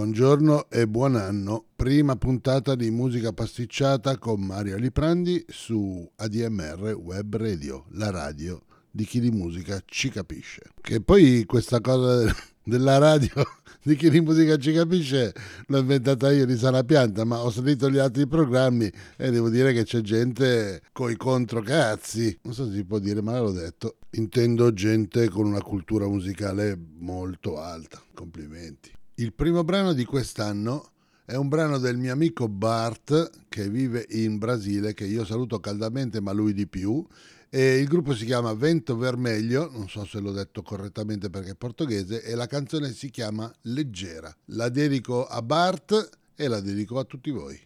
Buongiorno e buon anno. Prima puntata di musica pasticciata con Mario Liprandi su ADMR Web Radio, la radio di chi di musica ci capisce. Che poi questa cosa della radio di chi di musica ci capisce l'ho inventata io di sana pianta, ma ho sentito gli altri programmi e devo dire che c'è gente coi controcazzi. Non so se si può dire, ma l'ho detto. Intendo gente con una cultura musicale molto alta. Complimenti. Il primo brano di quest'anno è un brano del mio amico Bart che vive in Brasile, che io saluto caldamente, ma lui di più. E il gruppo si chiama Vento Vermelho, non so se l'ho detto correttamente perché è portoghese, e la canzone si chiama Leggera. La dedico a Bart e la dedico a tutti voi.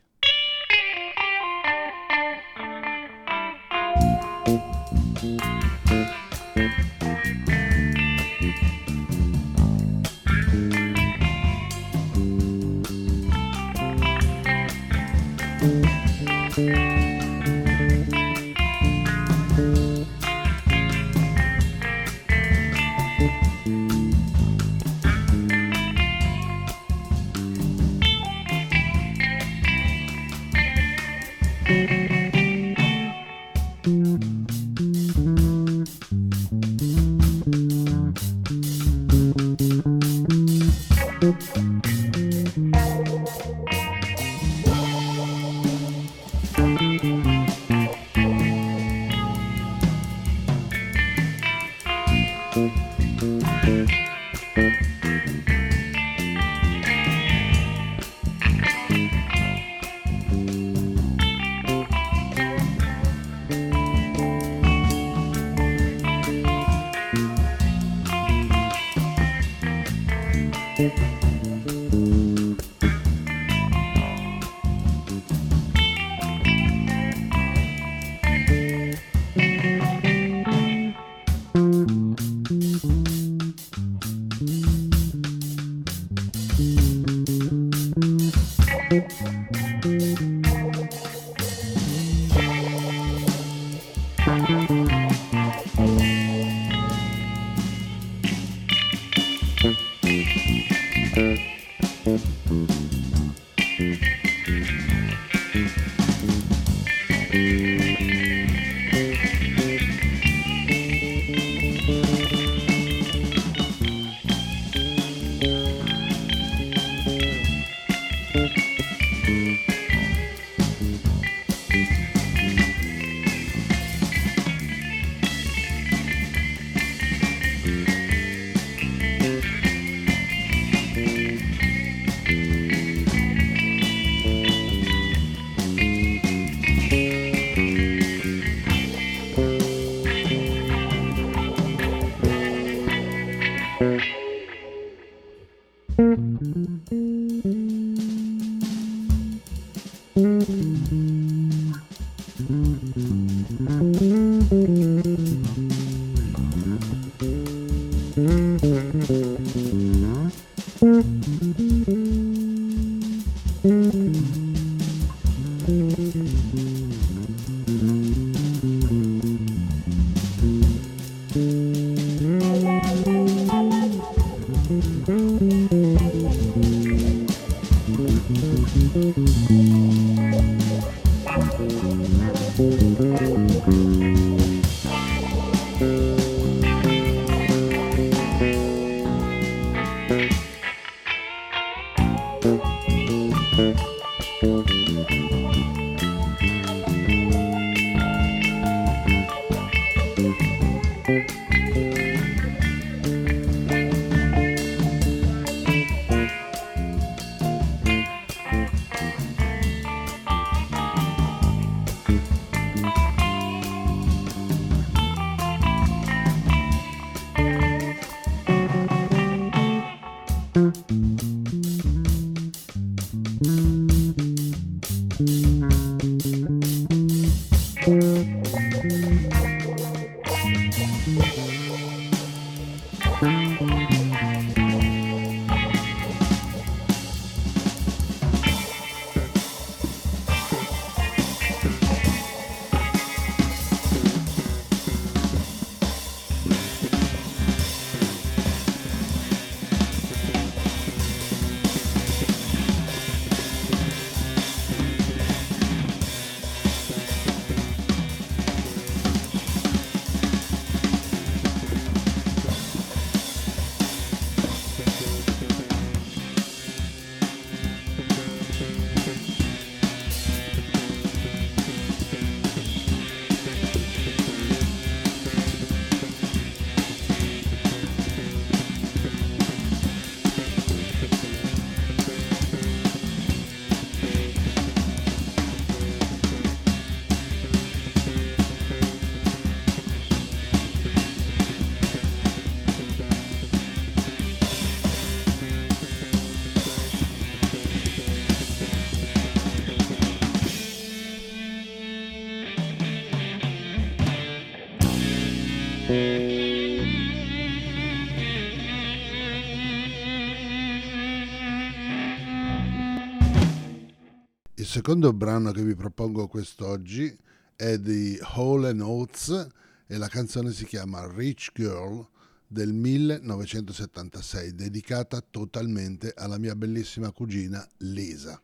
Secondo brano che vi propongo quest'oggi è di Hall Oates e la canzone si chiama Rich Girl del 1976, dedicata totalmente alla mia bellissima cugina Lisa.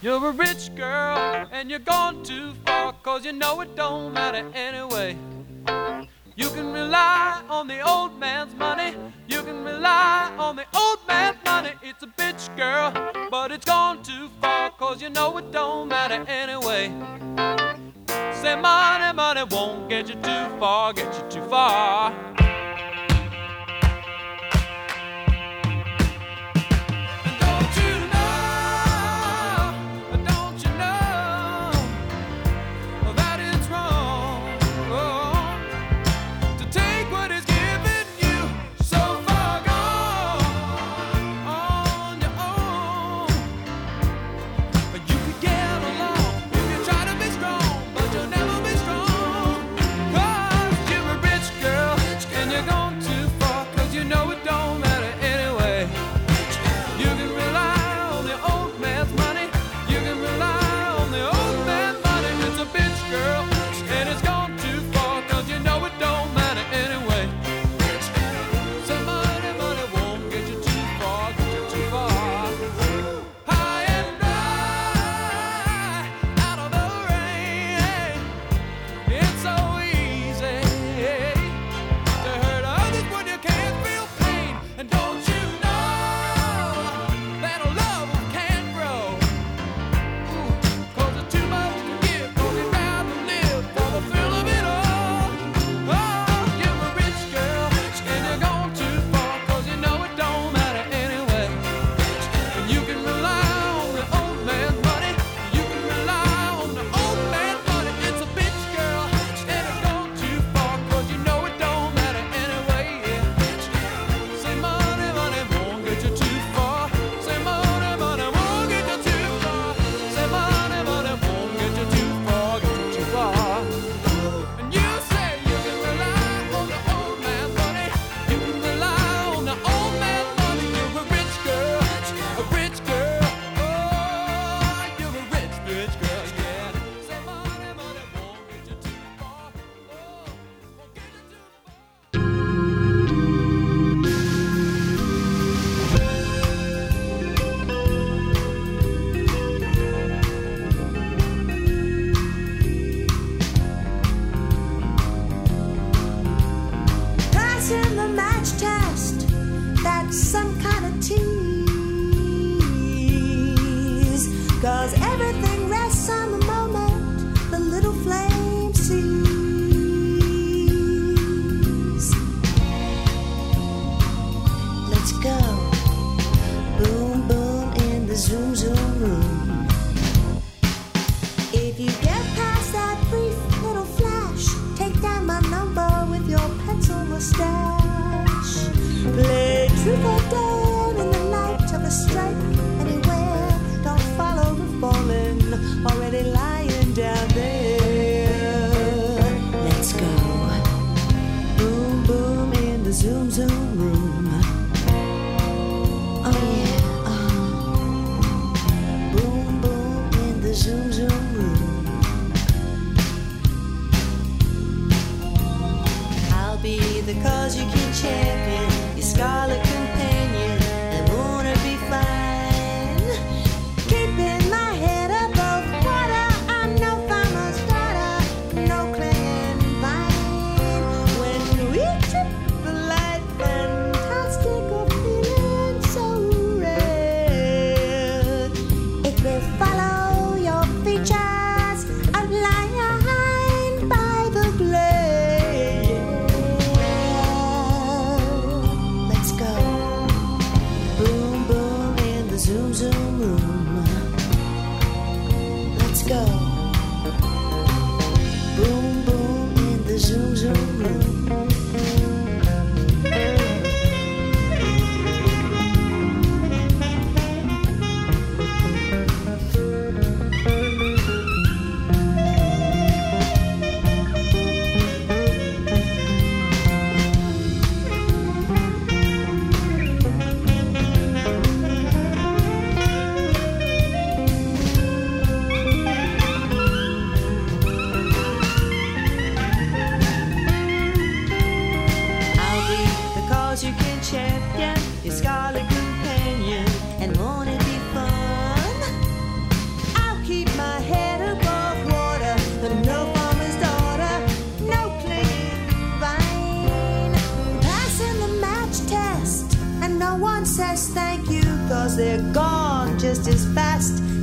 You're a rich girl and you're gone too far cause you know it don't matter anyway. You can rely on the old man's money. You can rely on the old man's money. It's a bitch girl, but it's gone too far cause you know it don't matter anyway. Say money, money won't get you too far, get you too far.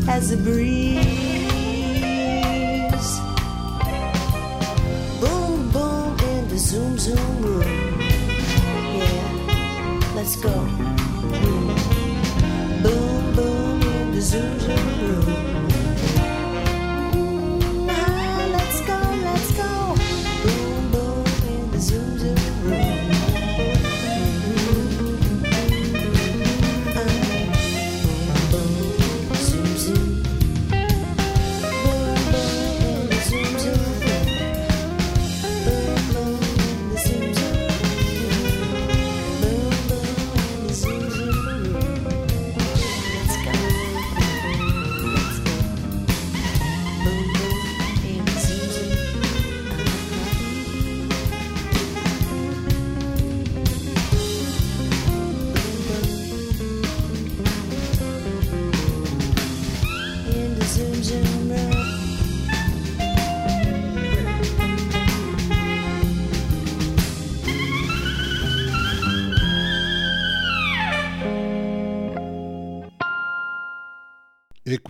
as a breeze.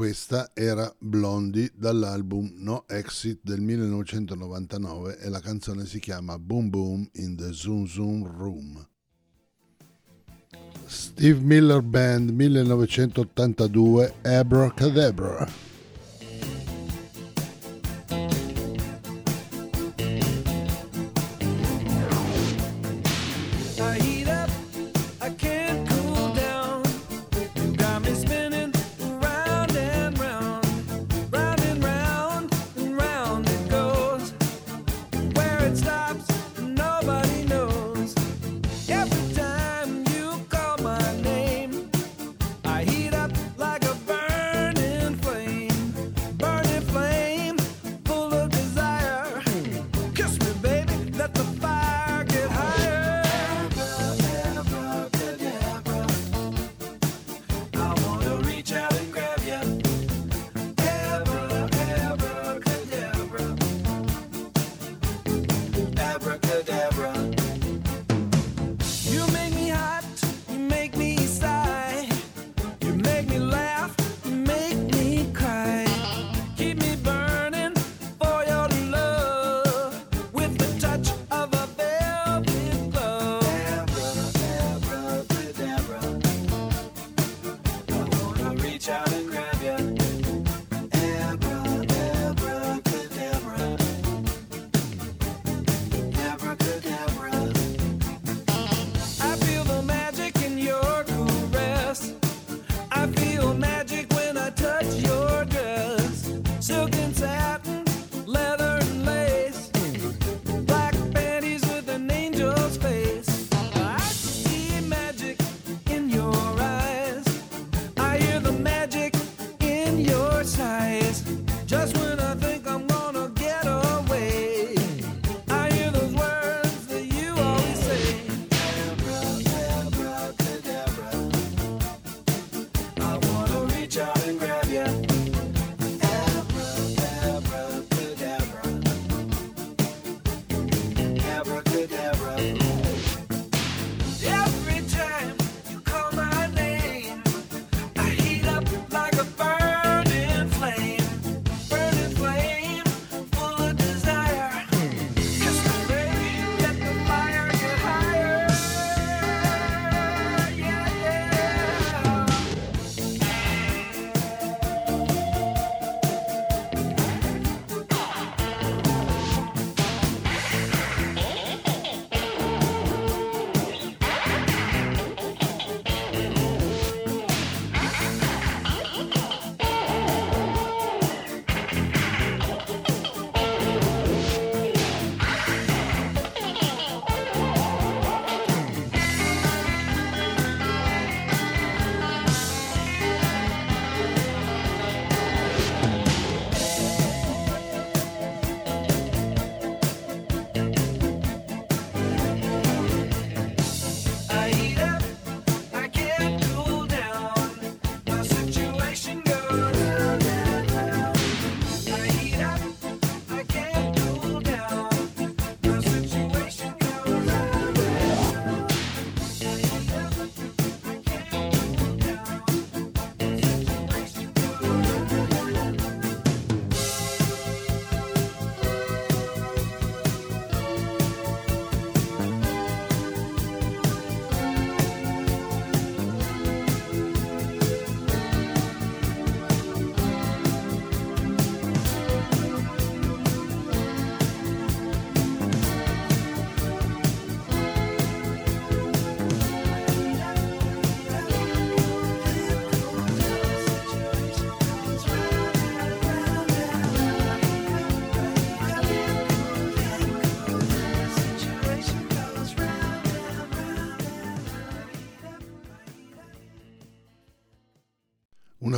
Questa era Blondie dall'album No Exit del 1999 e la canzone si chiama Boom Boom in the Zoom Zoom Room. Steve Miller Band 1982 Abracadabra.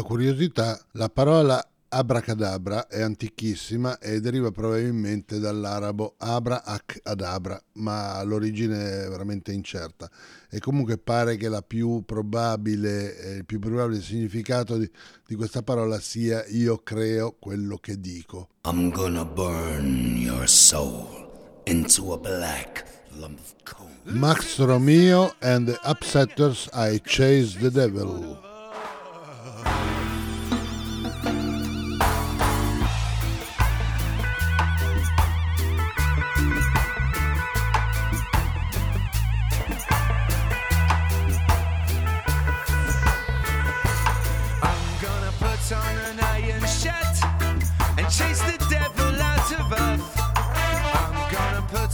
Curiosità, la parola abracadabra è antichissima e deriva probabilmente dall'arabo abra ac adabra, ma l'origine è veramente incerta. E comunque pare che la più probabile, eh, il più probabile significato di, di questa parola sia io creo quello che dico. I'm gonna burn your soul into a black lump of coal. Max Romeo and the Upsetters I Chase the Devil.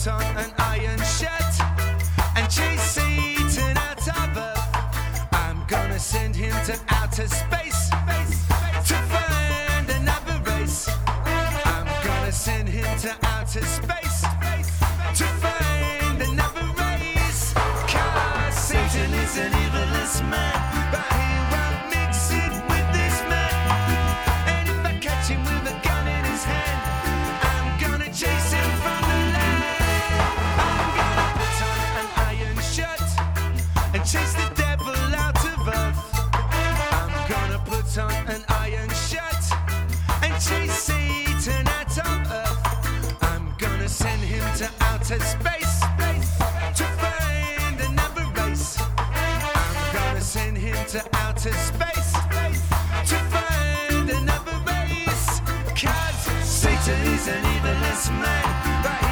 On an iron shirt and chase Satan out of earth. I'm gonna send him to outer space to find another race. I'm gonna send him to outer space to find another race. Cause Satan is an evilest man, space to find. I'm gonna send him to outer space to find Satan is an man, but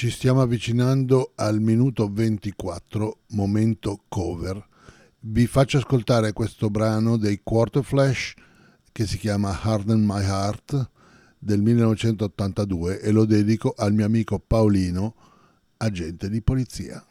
Ci stiamo avvicinando al minuto 24, momento cover. Vi faccio ascoltare questo brano dei Quarter Flash che si chiama Harden My Heart del 1982 e lo dedico al mio amico Paolino, agente di polizia.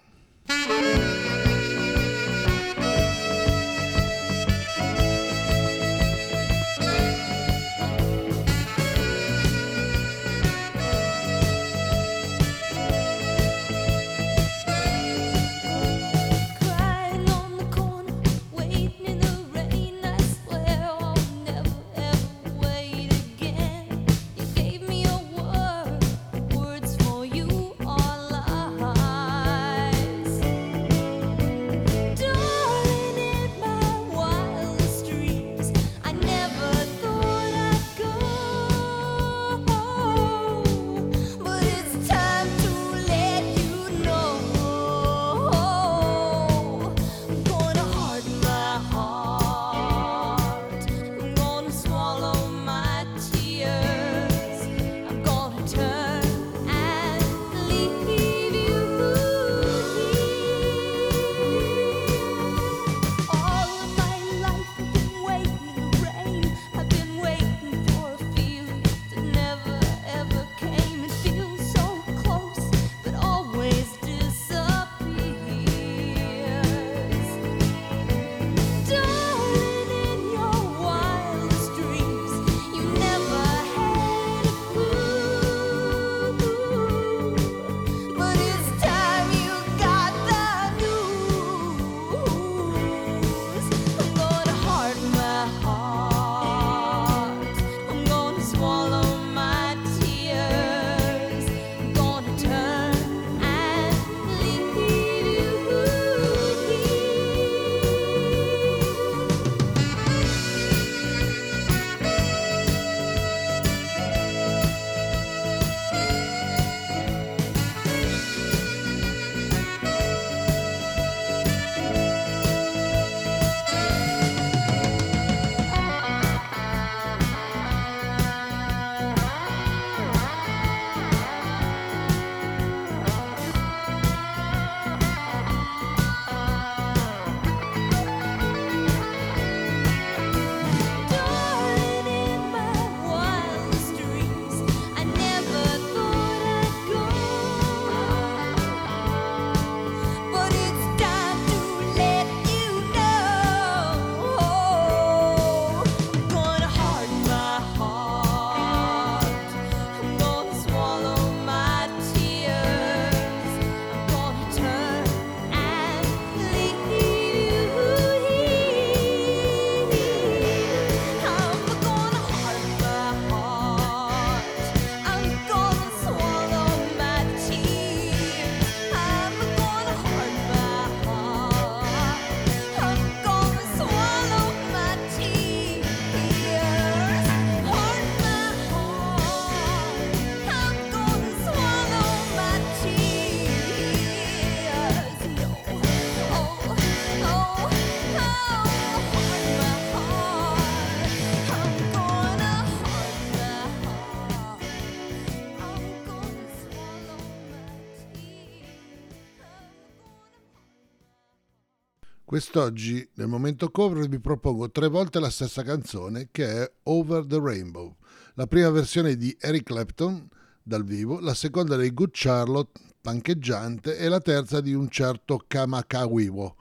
Quest'oggi, nel momento cover, vi propongo tre volte la stessa canzone che è Over the Rainbow. La prima versione di Eric Clapton dal vivo, la seconda dei Good Charlotte pancheggiante e la terza di un certo Kamakawiwo.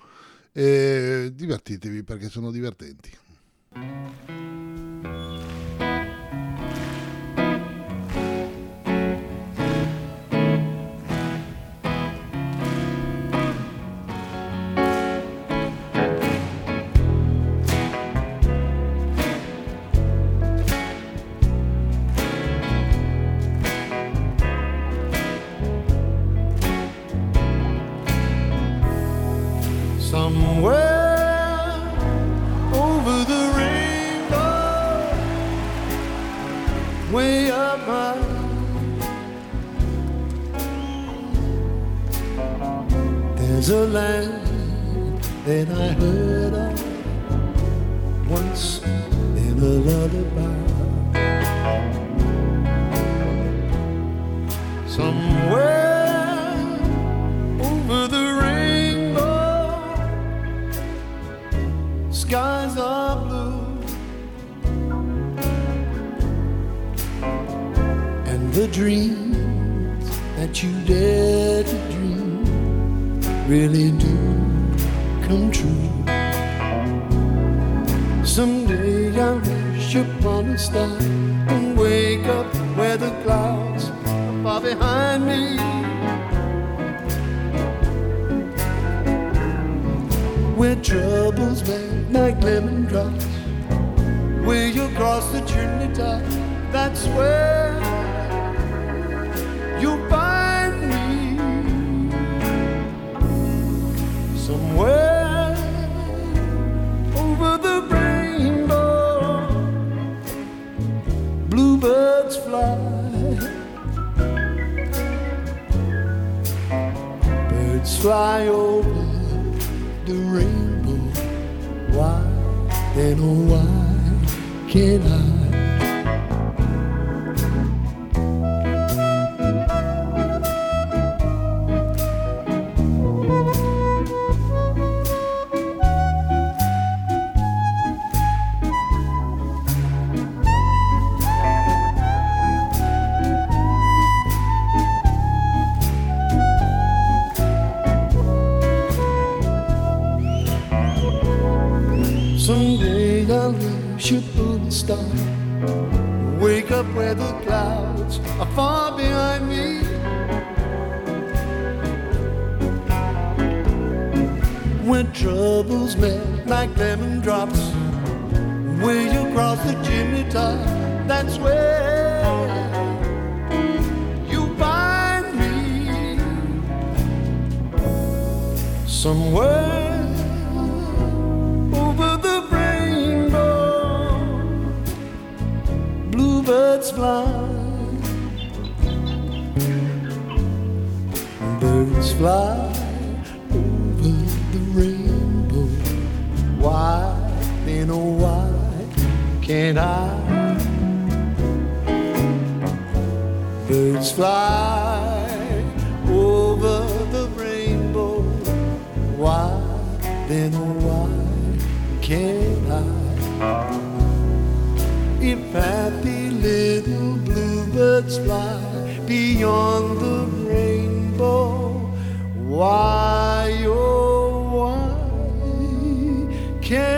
E divertitevi perché sono divertenti. Somewhere over the rainbow, bluebirds fly, birds fly over the rainbow. Why, then oh why can't I? Birds fly then why can't I? If happy little bluebirds fly beyond the rainbow, why, oh, why can't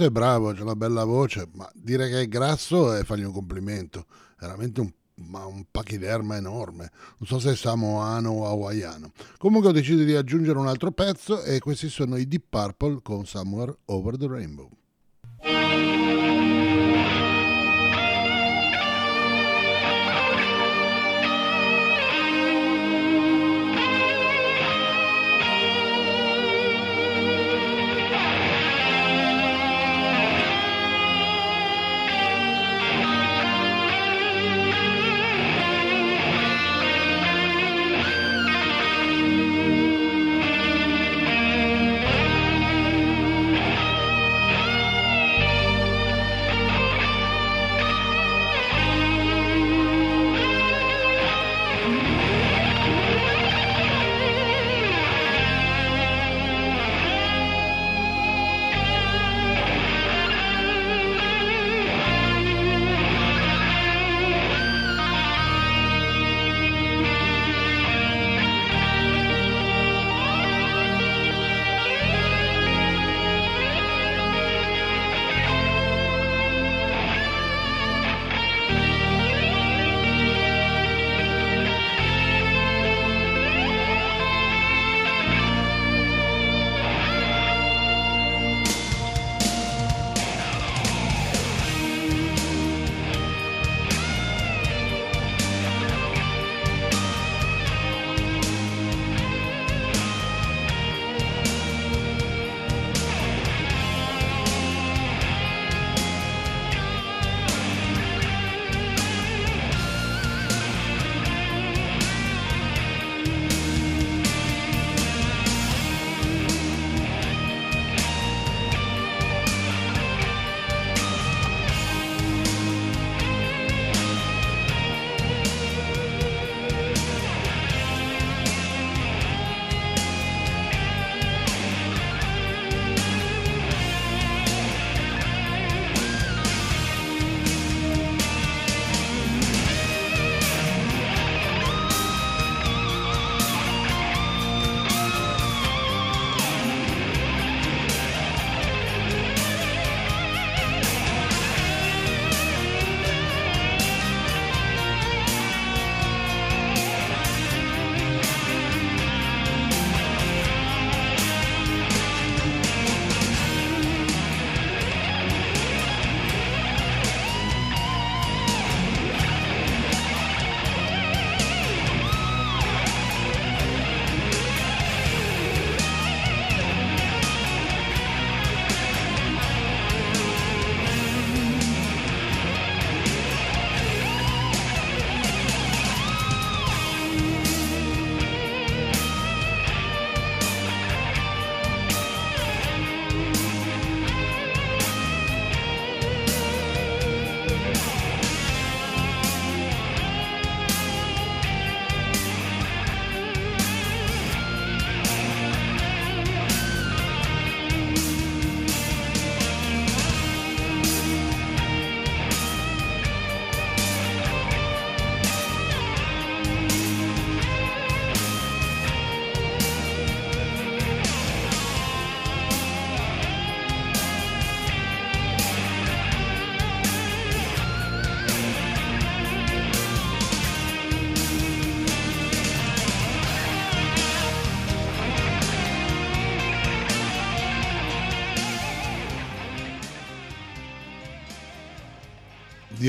questo è bravo, c'è una bella voce, ma dire che è grasso è fargli un complimento, veramente un un pachiderma enorme, non so se è samoano o hawaiano. Comunque ho deciso di aggiungere un altro pezzo e questi sono i Deep Purple con Somewhere Over the Rainbow.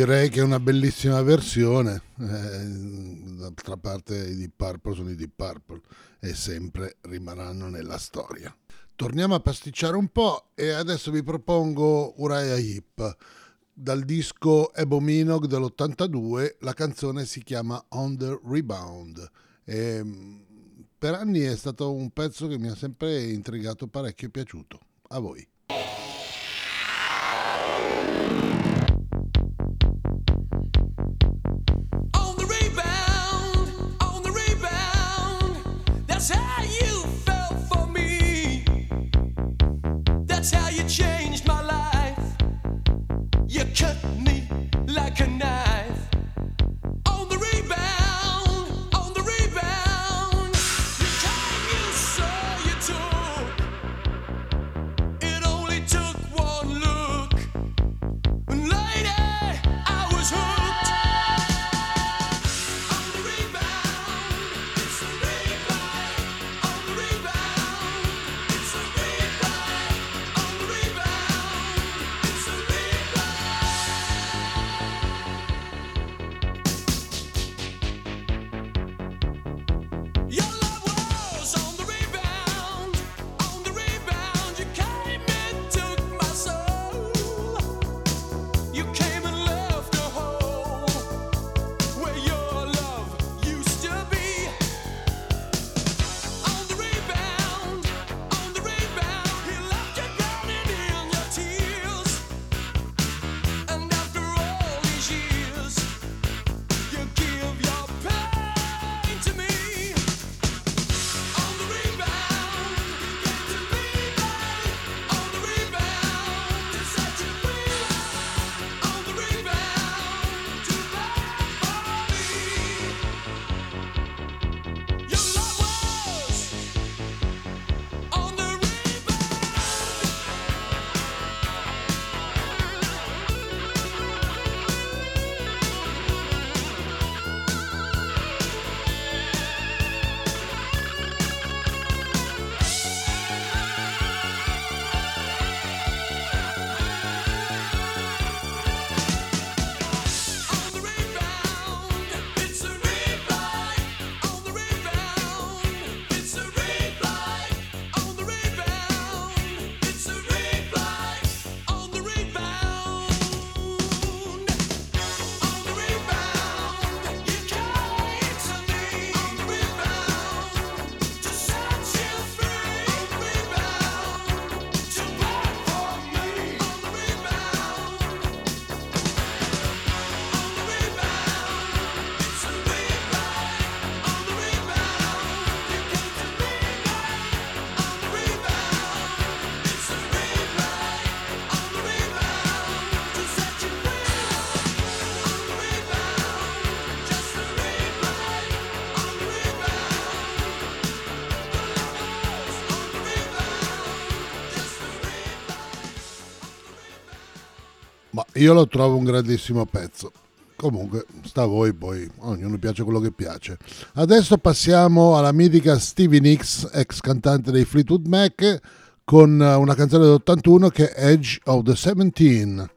direi che è una bellissima versione. Eh, d'altra parte i Deep Purple sono i Deep Purple e sempre rimarranno nella storia. Torniamo a pasticciare un po' e adesso vi propongo Uriah Hip. Dal disco Ebominog dell'82 la canzone si chiama On the Rebound. E, mm, per anni è stato un pezzo che mi ha sempre intrigato parecchio e piaciuto. A voi. Io lo trovo un grandissimo pezzo. Comunque, sta a voi poi, ognuno piace quello che piace. Adesso passiamo alla mitica Stevie Nicks, ex cantante dei Fleetwood Mac, con una canzone dell'81 che è Edge of the 17.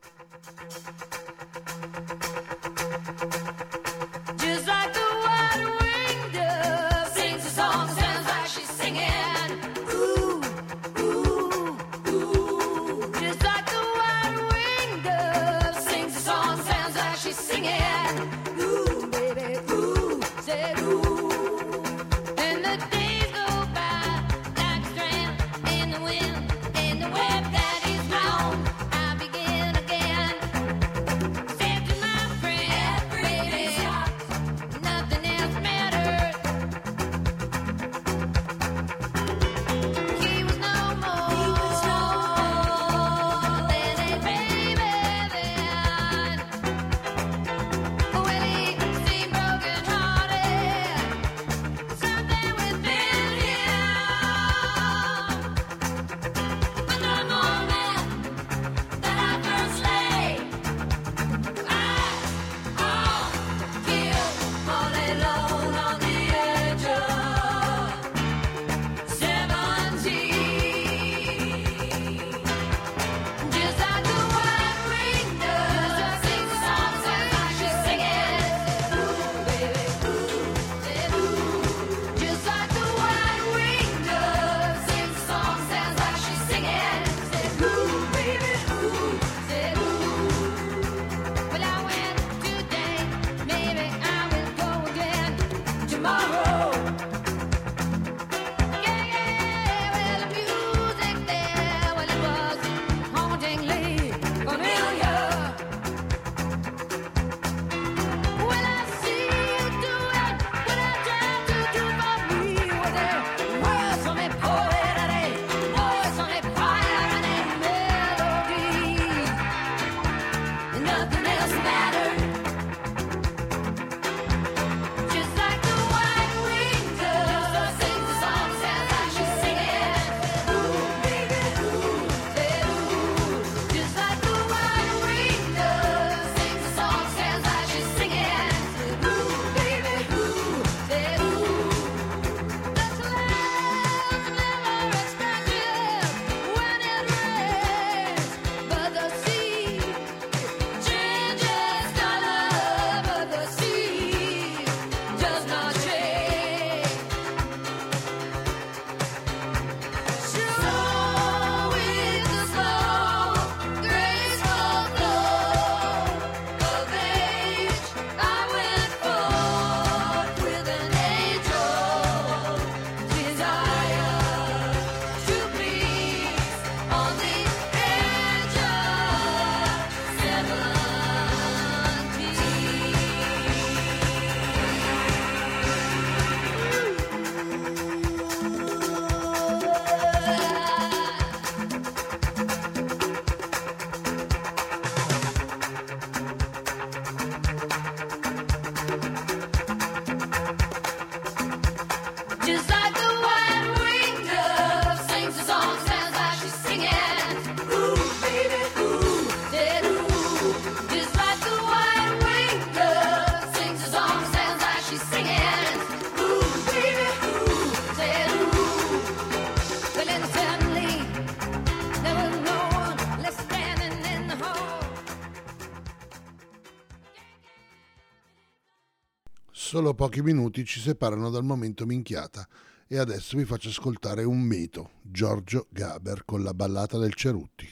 Solo pochi minuti ci separano dal momento minchiata e adesso vi faccio ascoltare un mito, Giorgio Gaber con la ballata del Cerutti.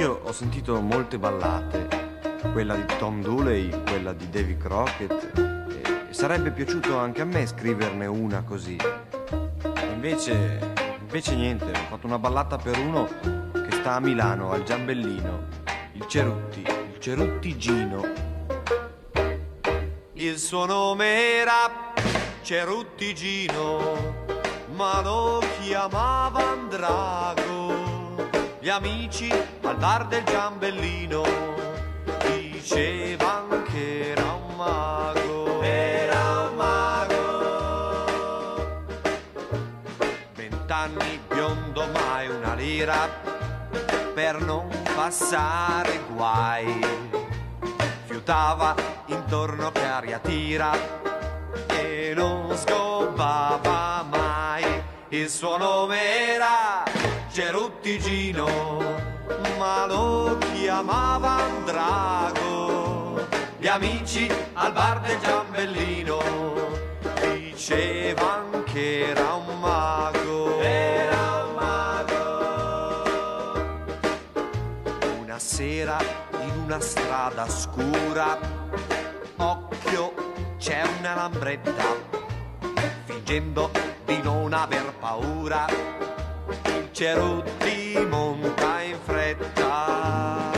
Io ho sentito molte ballate, quella di Tom Dooley, quella di Davy Crockett, e sarebbe piaciuto anche a me scriverne una così. Invece, invece niente, ho fatto una ballata per uno che sta a Milano, al Giambellino, il Cerutti, il Cerutti Gino. Il suo nome era Cerutti Gino, ma lo chiamavano Drago. Gli amici al bar del Giambellino dicevano che era un mago. Era un mago. Vent'anni biondo mai una lira per non passare guai. Fiutava intorno che aria tira e non scopava mai. Il suo nome era Cerutti Gino, ma lo chiamavano Drago. Gli amici al bar del Giambellino dicevano che era un mago. Era un mago. Una sera in una strada scura, occhio, c'è una lambretta. Fingendo di non aver paura, il Cerutti monta in fretta.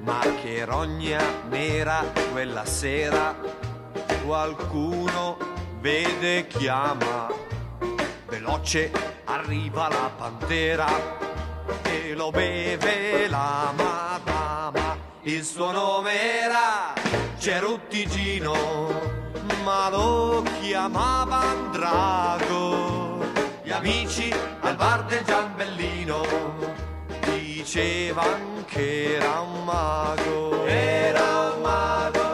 Ma che rogna nera quella sera, qualcuno vede chiama. Veloce arriva la pantera e lo beve la madama. Il suo nome era Cerutti Gino, ma lo chiamavano Drago. Gli amici al bar del Giambellino dicevano che era un mago. Era un mago.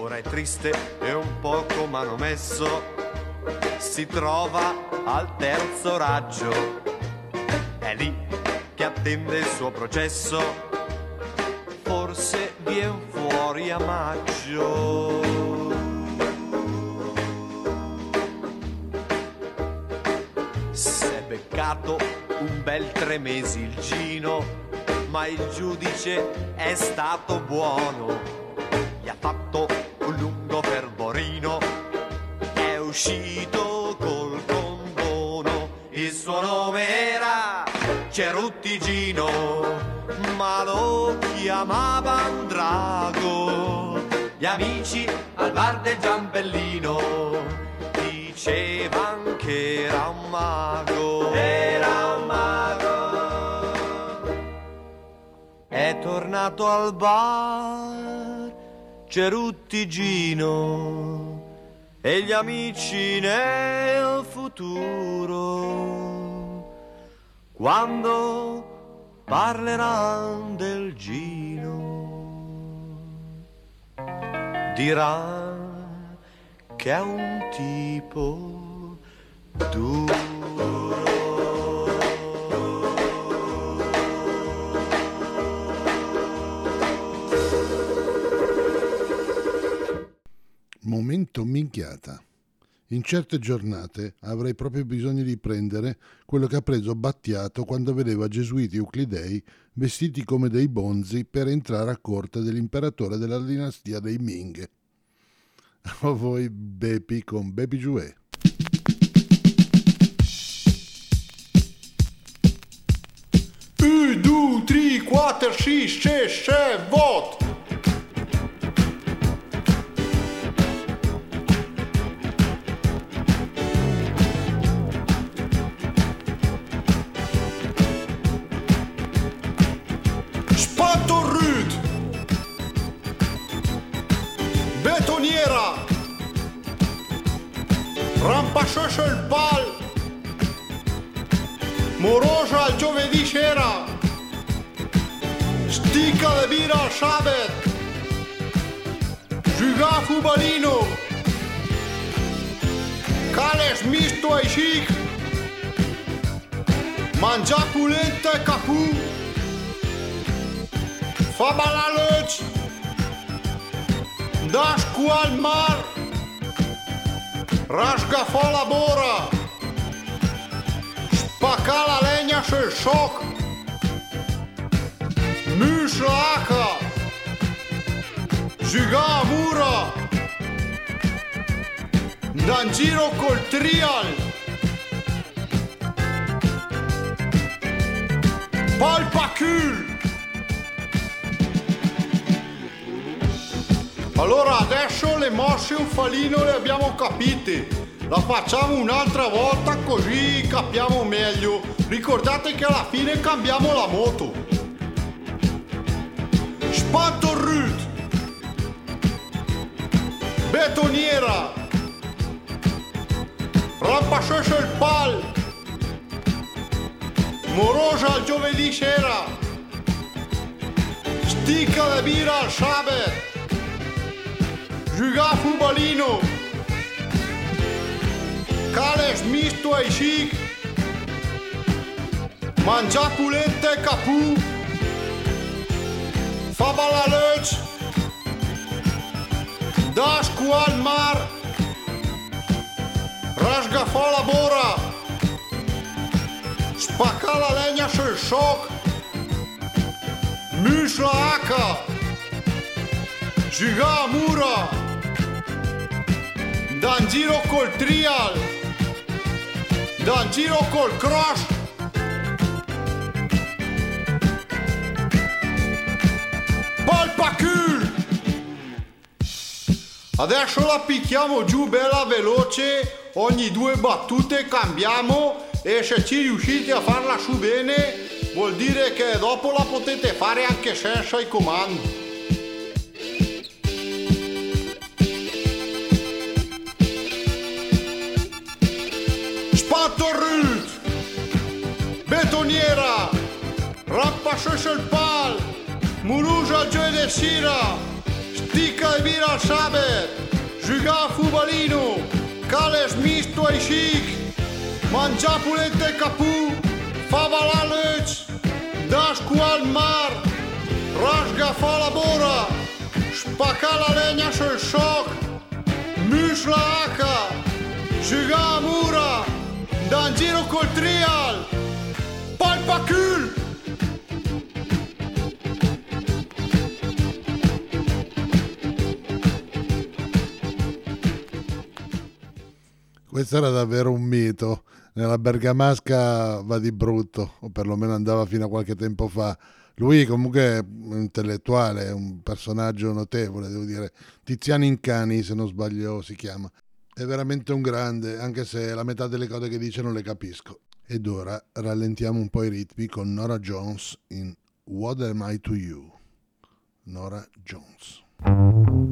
Ora è triste e un poco manomesso, si trova al terzo raggio. È lì che attende il suo processo, forse vien fuori a maggio. S'è beccato un bel tre mesi il Gino, ma il giudice è stato buono. Gli ha fatto un lungo fervorino, è uscito Cerutti Gino, ma lo chiamavano Drago. Gli amici al bar del Giambellino dicevano che era un mago. Era un mago. È tornato al bar Cerutti Gino e gli amici nel futuro quando parleranno del Gino dirà che è un tipo duro. Momento minchiata. In certe giornate avrei proprio bisogno di prendere quello che ha preso Battiato quando vedeva gesuiti euclidei vestiti come dei bonzi per entrare a corte dell'imperatore della dinastia dei Ming. A voi Bepi con Bepi Jouet. 1, 2, 3, 4, 6, 6, 7, vot! Rampascioscio il pal! Morosa al giovedì sera! Stica de birra al sabato! Giugar fubalino! Cales misto ai chic! Mangia pulenta e capù. Fa balalăci. Da scual mar. Rash ga fala bora. Shpakala lenjash e shok. Mysh aka Zhyga mura. Ndangjiro koltrial. Pal pakyll Allora adesso le mosse un falino le abbiamo capite. La facciamo un'altra volta così capiamo meglio. Ricordate che alla fine cambiamo la moto. Spantorrut. Betoniera. Rampascioso il pal. Morosa il giovedì sera. Sticca la birra al sabato. Jugar futbolino. Cales misto així. Menjar polenta, capú. Fa balalets. Dasco al mar. Rasgafar la vora. Spacar la lenya sense soc. Müșla aca. Giga mura. Da in giro col trial. Da in giro col cross. Palpacul. Adesso la picchiamo giù bella veloce, ogni due battute cambiamo e se ci riuscite a farla su bene vuol dire che dopo la potete fare anche senza i comandi. Vaterült, Betoniera, Rappaschöschelpal, Muluja Gioedesira, Stica Evira Saber, Juga Fubalino, Cales Misto e Chic, Manja Pulente Capu, Favala Leci, Daș cu al mar, Rașga falabora, Spacala legna și șoc, Mișla aca, Juga mura, da in giro col trial, palpacul. Questo era davvero un mito. Nella Bergamasca va di brutto, o perlomeno andava fino a qualche tempo fa. Lui comunque è un intellettuale, è un personaggio notevole, devo dire. Tiziano Incani, se non sbaglio, si chiama. È veramente un grande, anche se la metà delle cose che dice non le capisco. Ed ora rallentiamo un po' i ritmi con Nora Jones in What Am I to You? Nora Jones.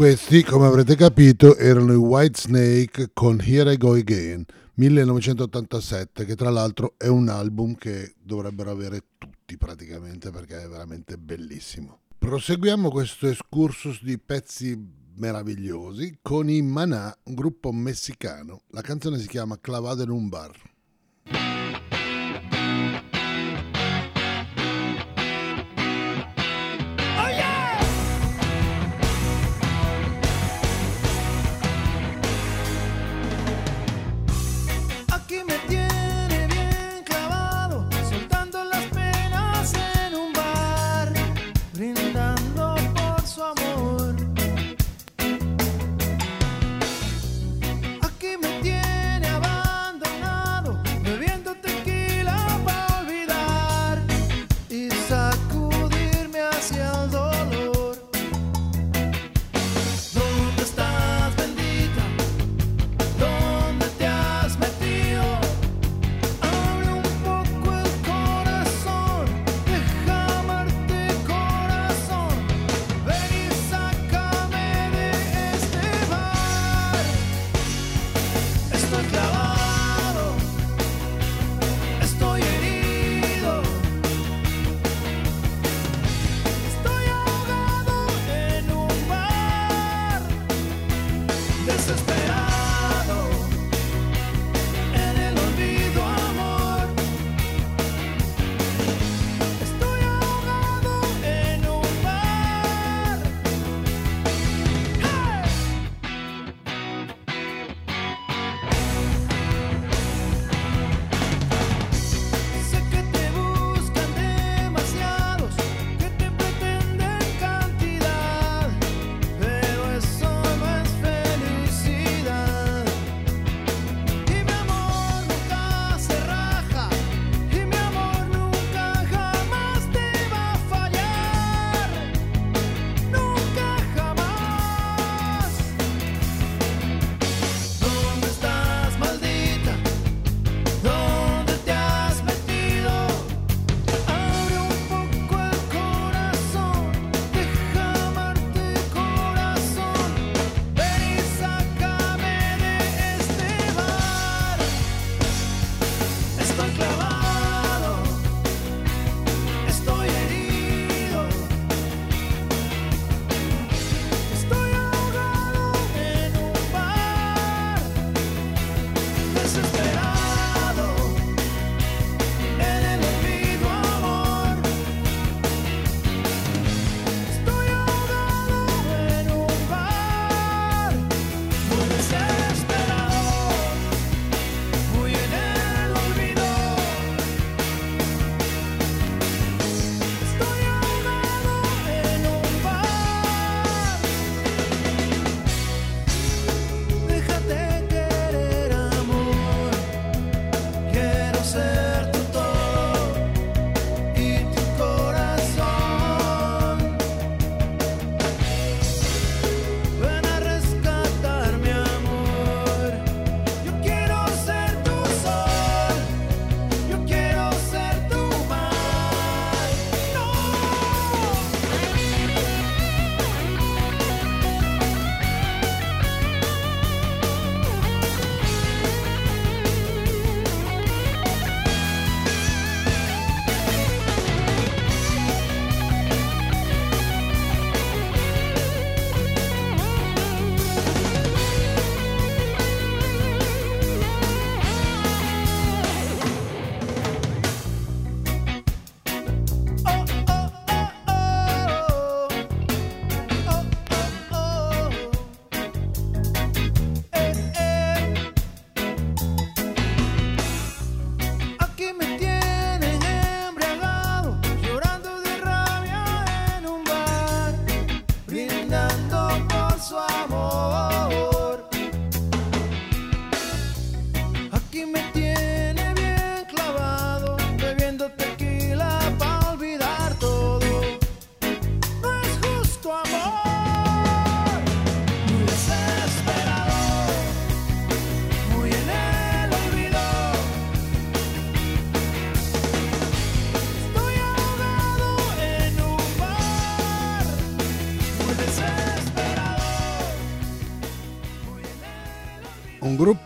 Questi, come avrete capito, erano i White Snake con Here I Go Again 1987, che tra l'altro è un album che dovrebbero avere tutti praticamente perché è veramente bellissimo. Proseguiamo questo excursus di pezzi meravigliosi con i Maná, un gruppo messicano. La canzone si chiama Clavado en un bar.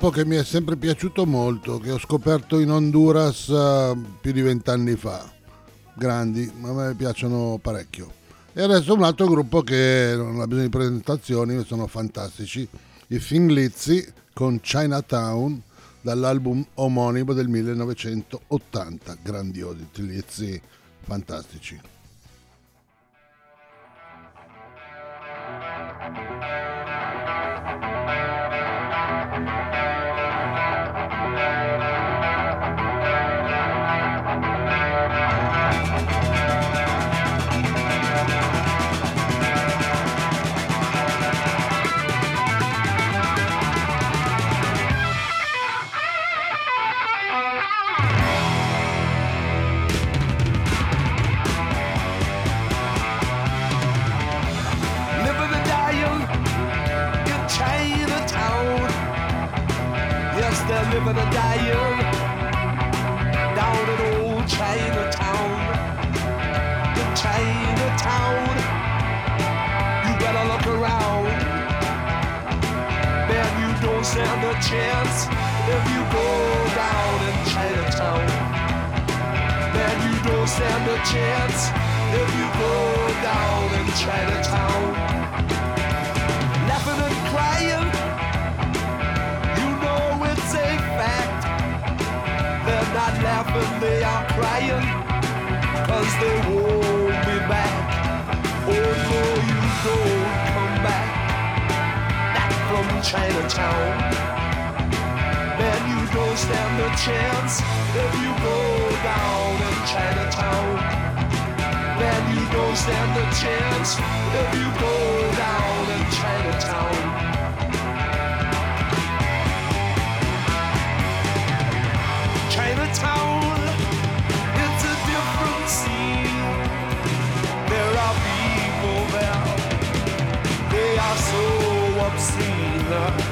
Gruppo che mi è sempre piaciuto molto, che ho scoperto in Honduras eh, più di vent'anni fa. Grandi, a me piacciono parecchio. E adesso un altro gruppo che non ha bisogno di presentazioni, sono fantastici. I Finglizzi con Chinatown dall'album omonimo del 1980. Grandiosi, Finglizzi, fantastici. Stand a chance if you go down in Chinatown. Man, you don't stand a chance if you go down in Chinatown. Laughing and crying, you know it's a fact. They're not laughing, they are crying, cause they won't be back. Oh no, you don't Chinatown. Man, you don't stand a chance if you go down in Chinatown. Man, you don't stand a chance if you go down in Chinatown. Chinatown, love.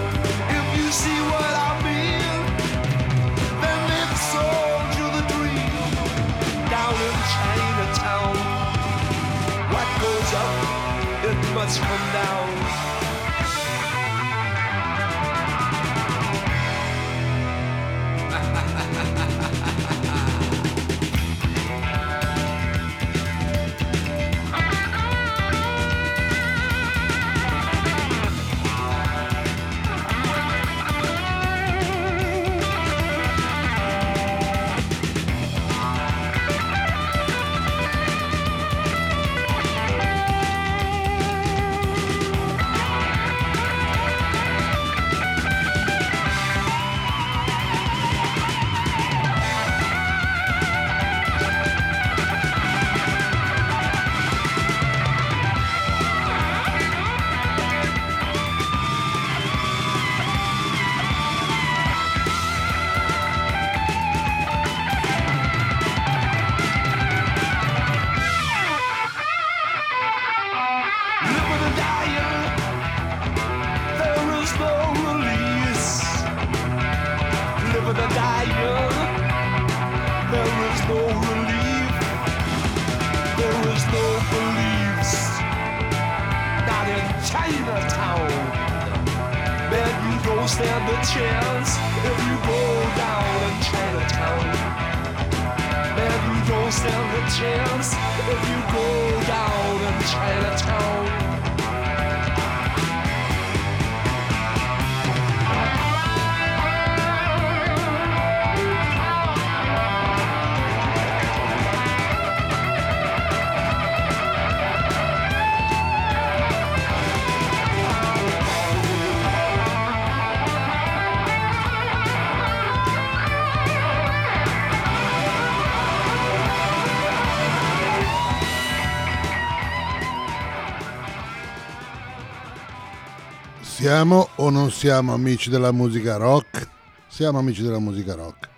Siamo o non siamo amici della musica rock? Siamo amici della musica rock.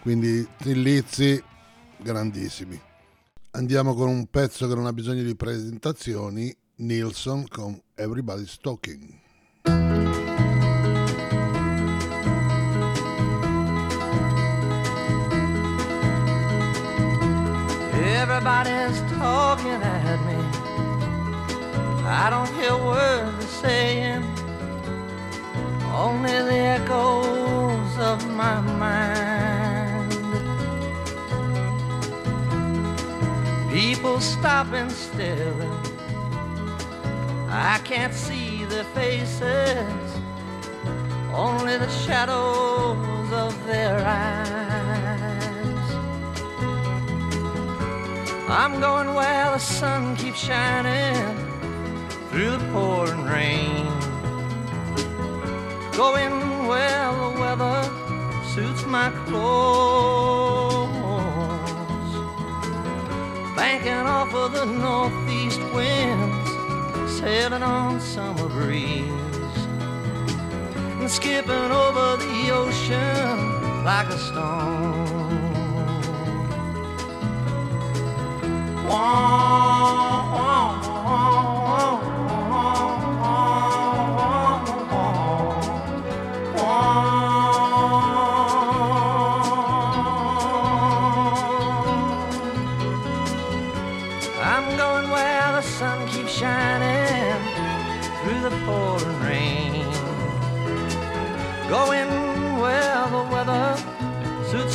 Quindi Tillizzi, grandissimi. Andiamo con un pezzo che non ha bisogno di presentazioni, Nilsson con Everybody's Talking. Everybody's talking at me. I don't hear words they're saying. Only the echoes of my mind. People stop and stare. I can't see their faces, only the shadows of their eyes. I'm going where the sun keeps shining through the pouring rain. Going where the weather suits my clothes. Banking off of the northeast winds, sailing on summer breeze. And skipping over the ocean like a stone. I'm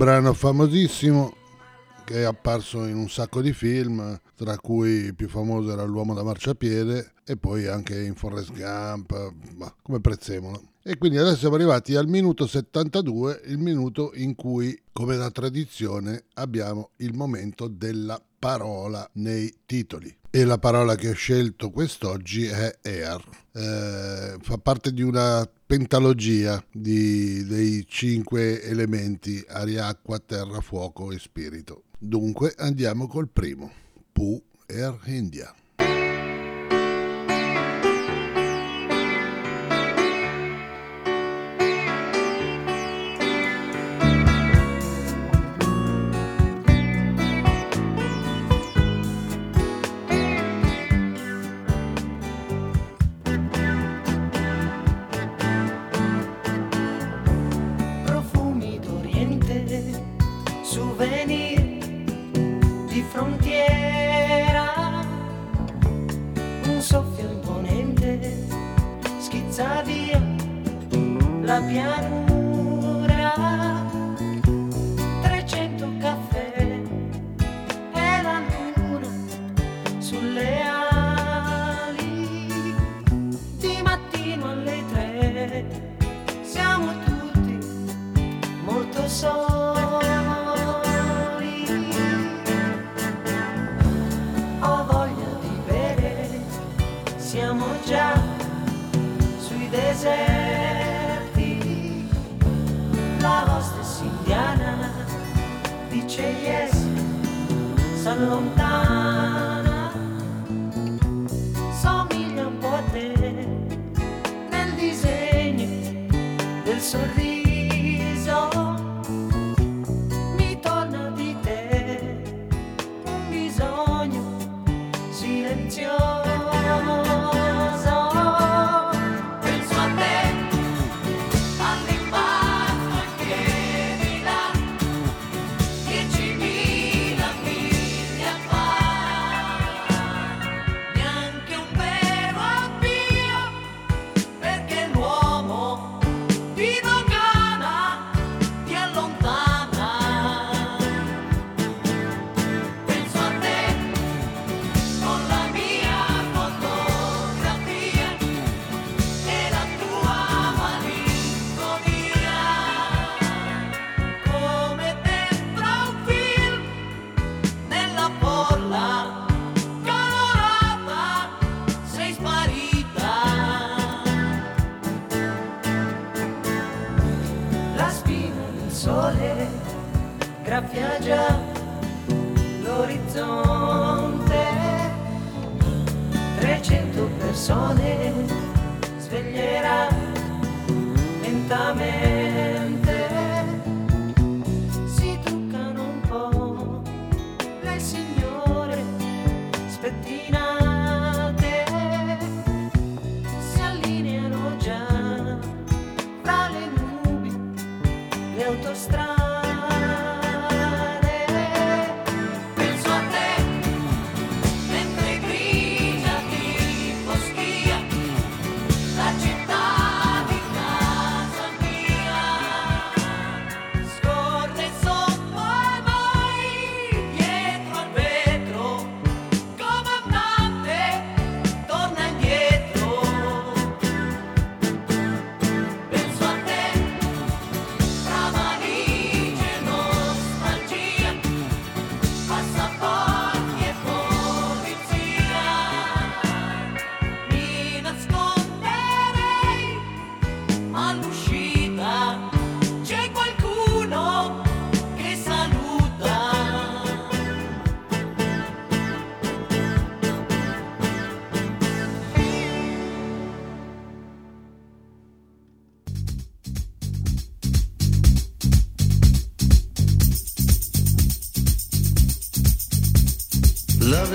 Brano famosissimo che è apparso in un sacco di film, tra cui il più famoso era L'uomo da marciapiede e poi anche in Forrest Gump, come prezzemolo. E quindi adesso siamo arrivati al minuto 72, il minuto in cui, come da tradizione, abbiamo il momento della parola nei titoli. E la parola che ho scelto quest'oggi è air. Eh, fa parte di una pentalogia di- dei cinque elementi aria, acqua, terra, fuoco e spirito. Dunque andiamo col primo, Pu Air India.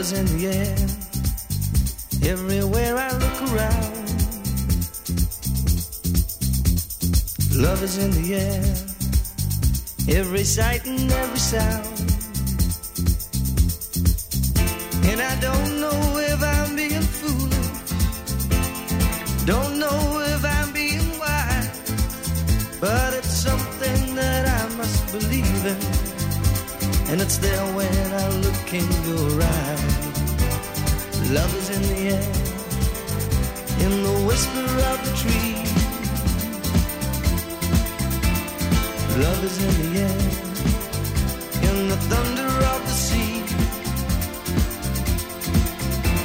is in the air. Everywhere I look around, love is in the air. Every sight and every sound.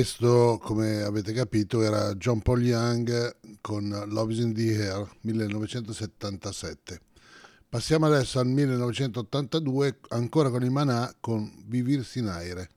Questo, come avete capito, era John Paul Young con Love is in the Air 1977. Passiamo adesso al 1982, ancora con i Manà con Vivirsi in aire.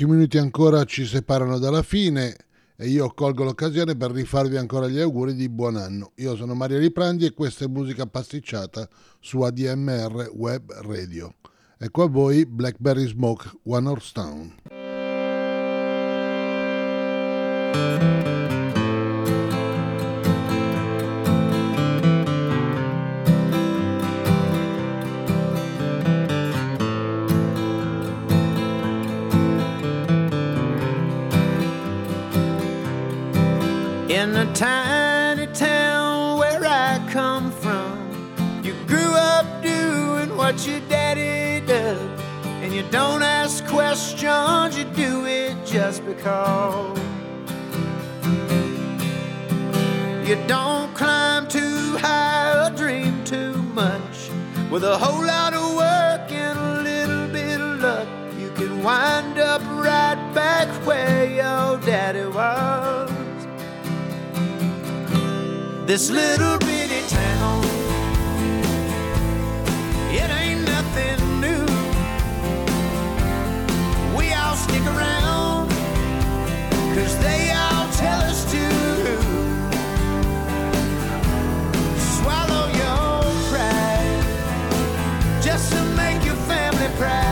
pochi minuti ancora ci separano dalla fine e io colgo l'occasione per rifarvi ancora gli auguri di buon anno. Io sono Maria Riprandi e questa è musica pasticciata su ADMR Web Radio. Ecco a voi Blackberry Smoke One Horse Town. surprise.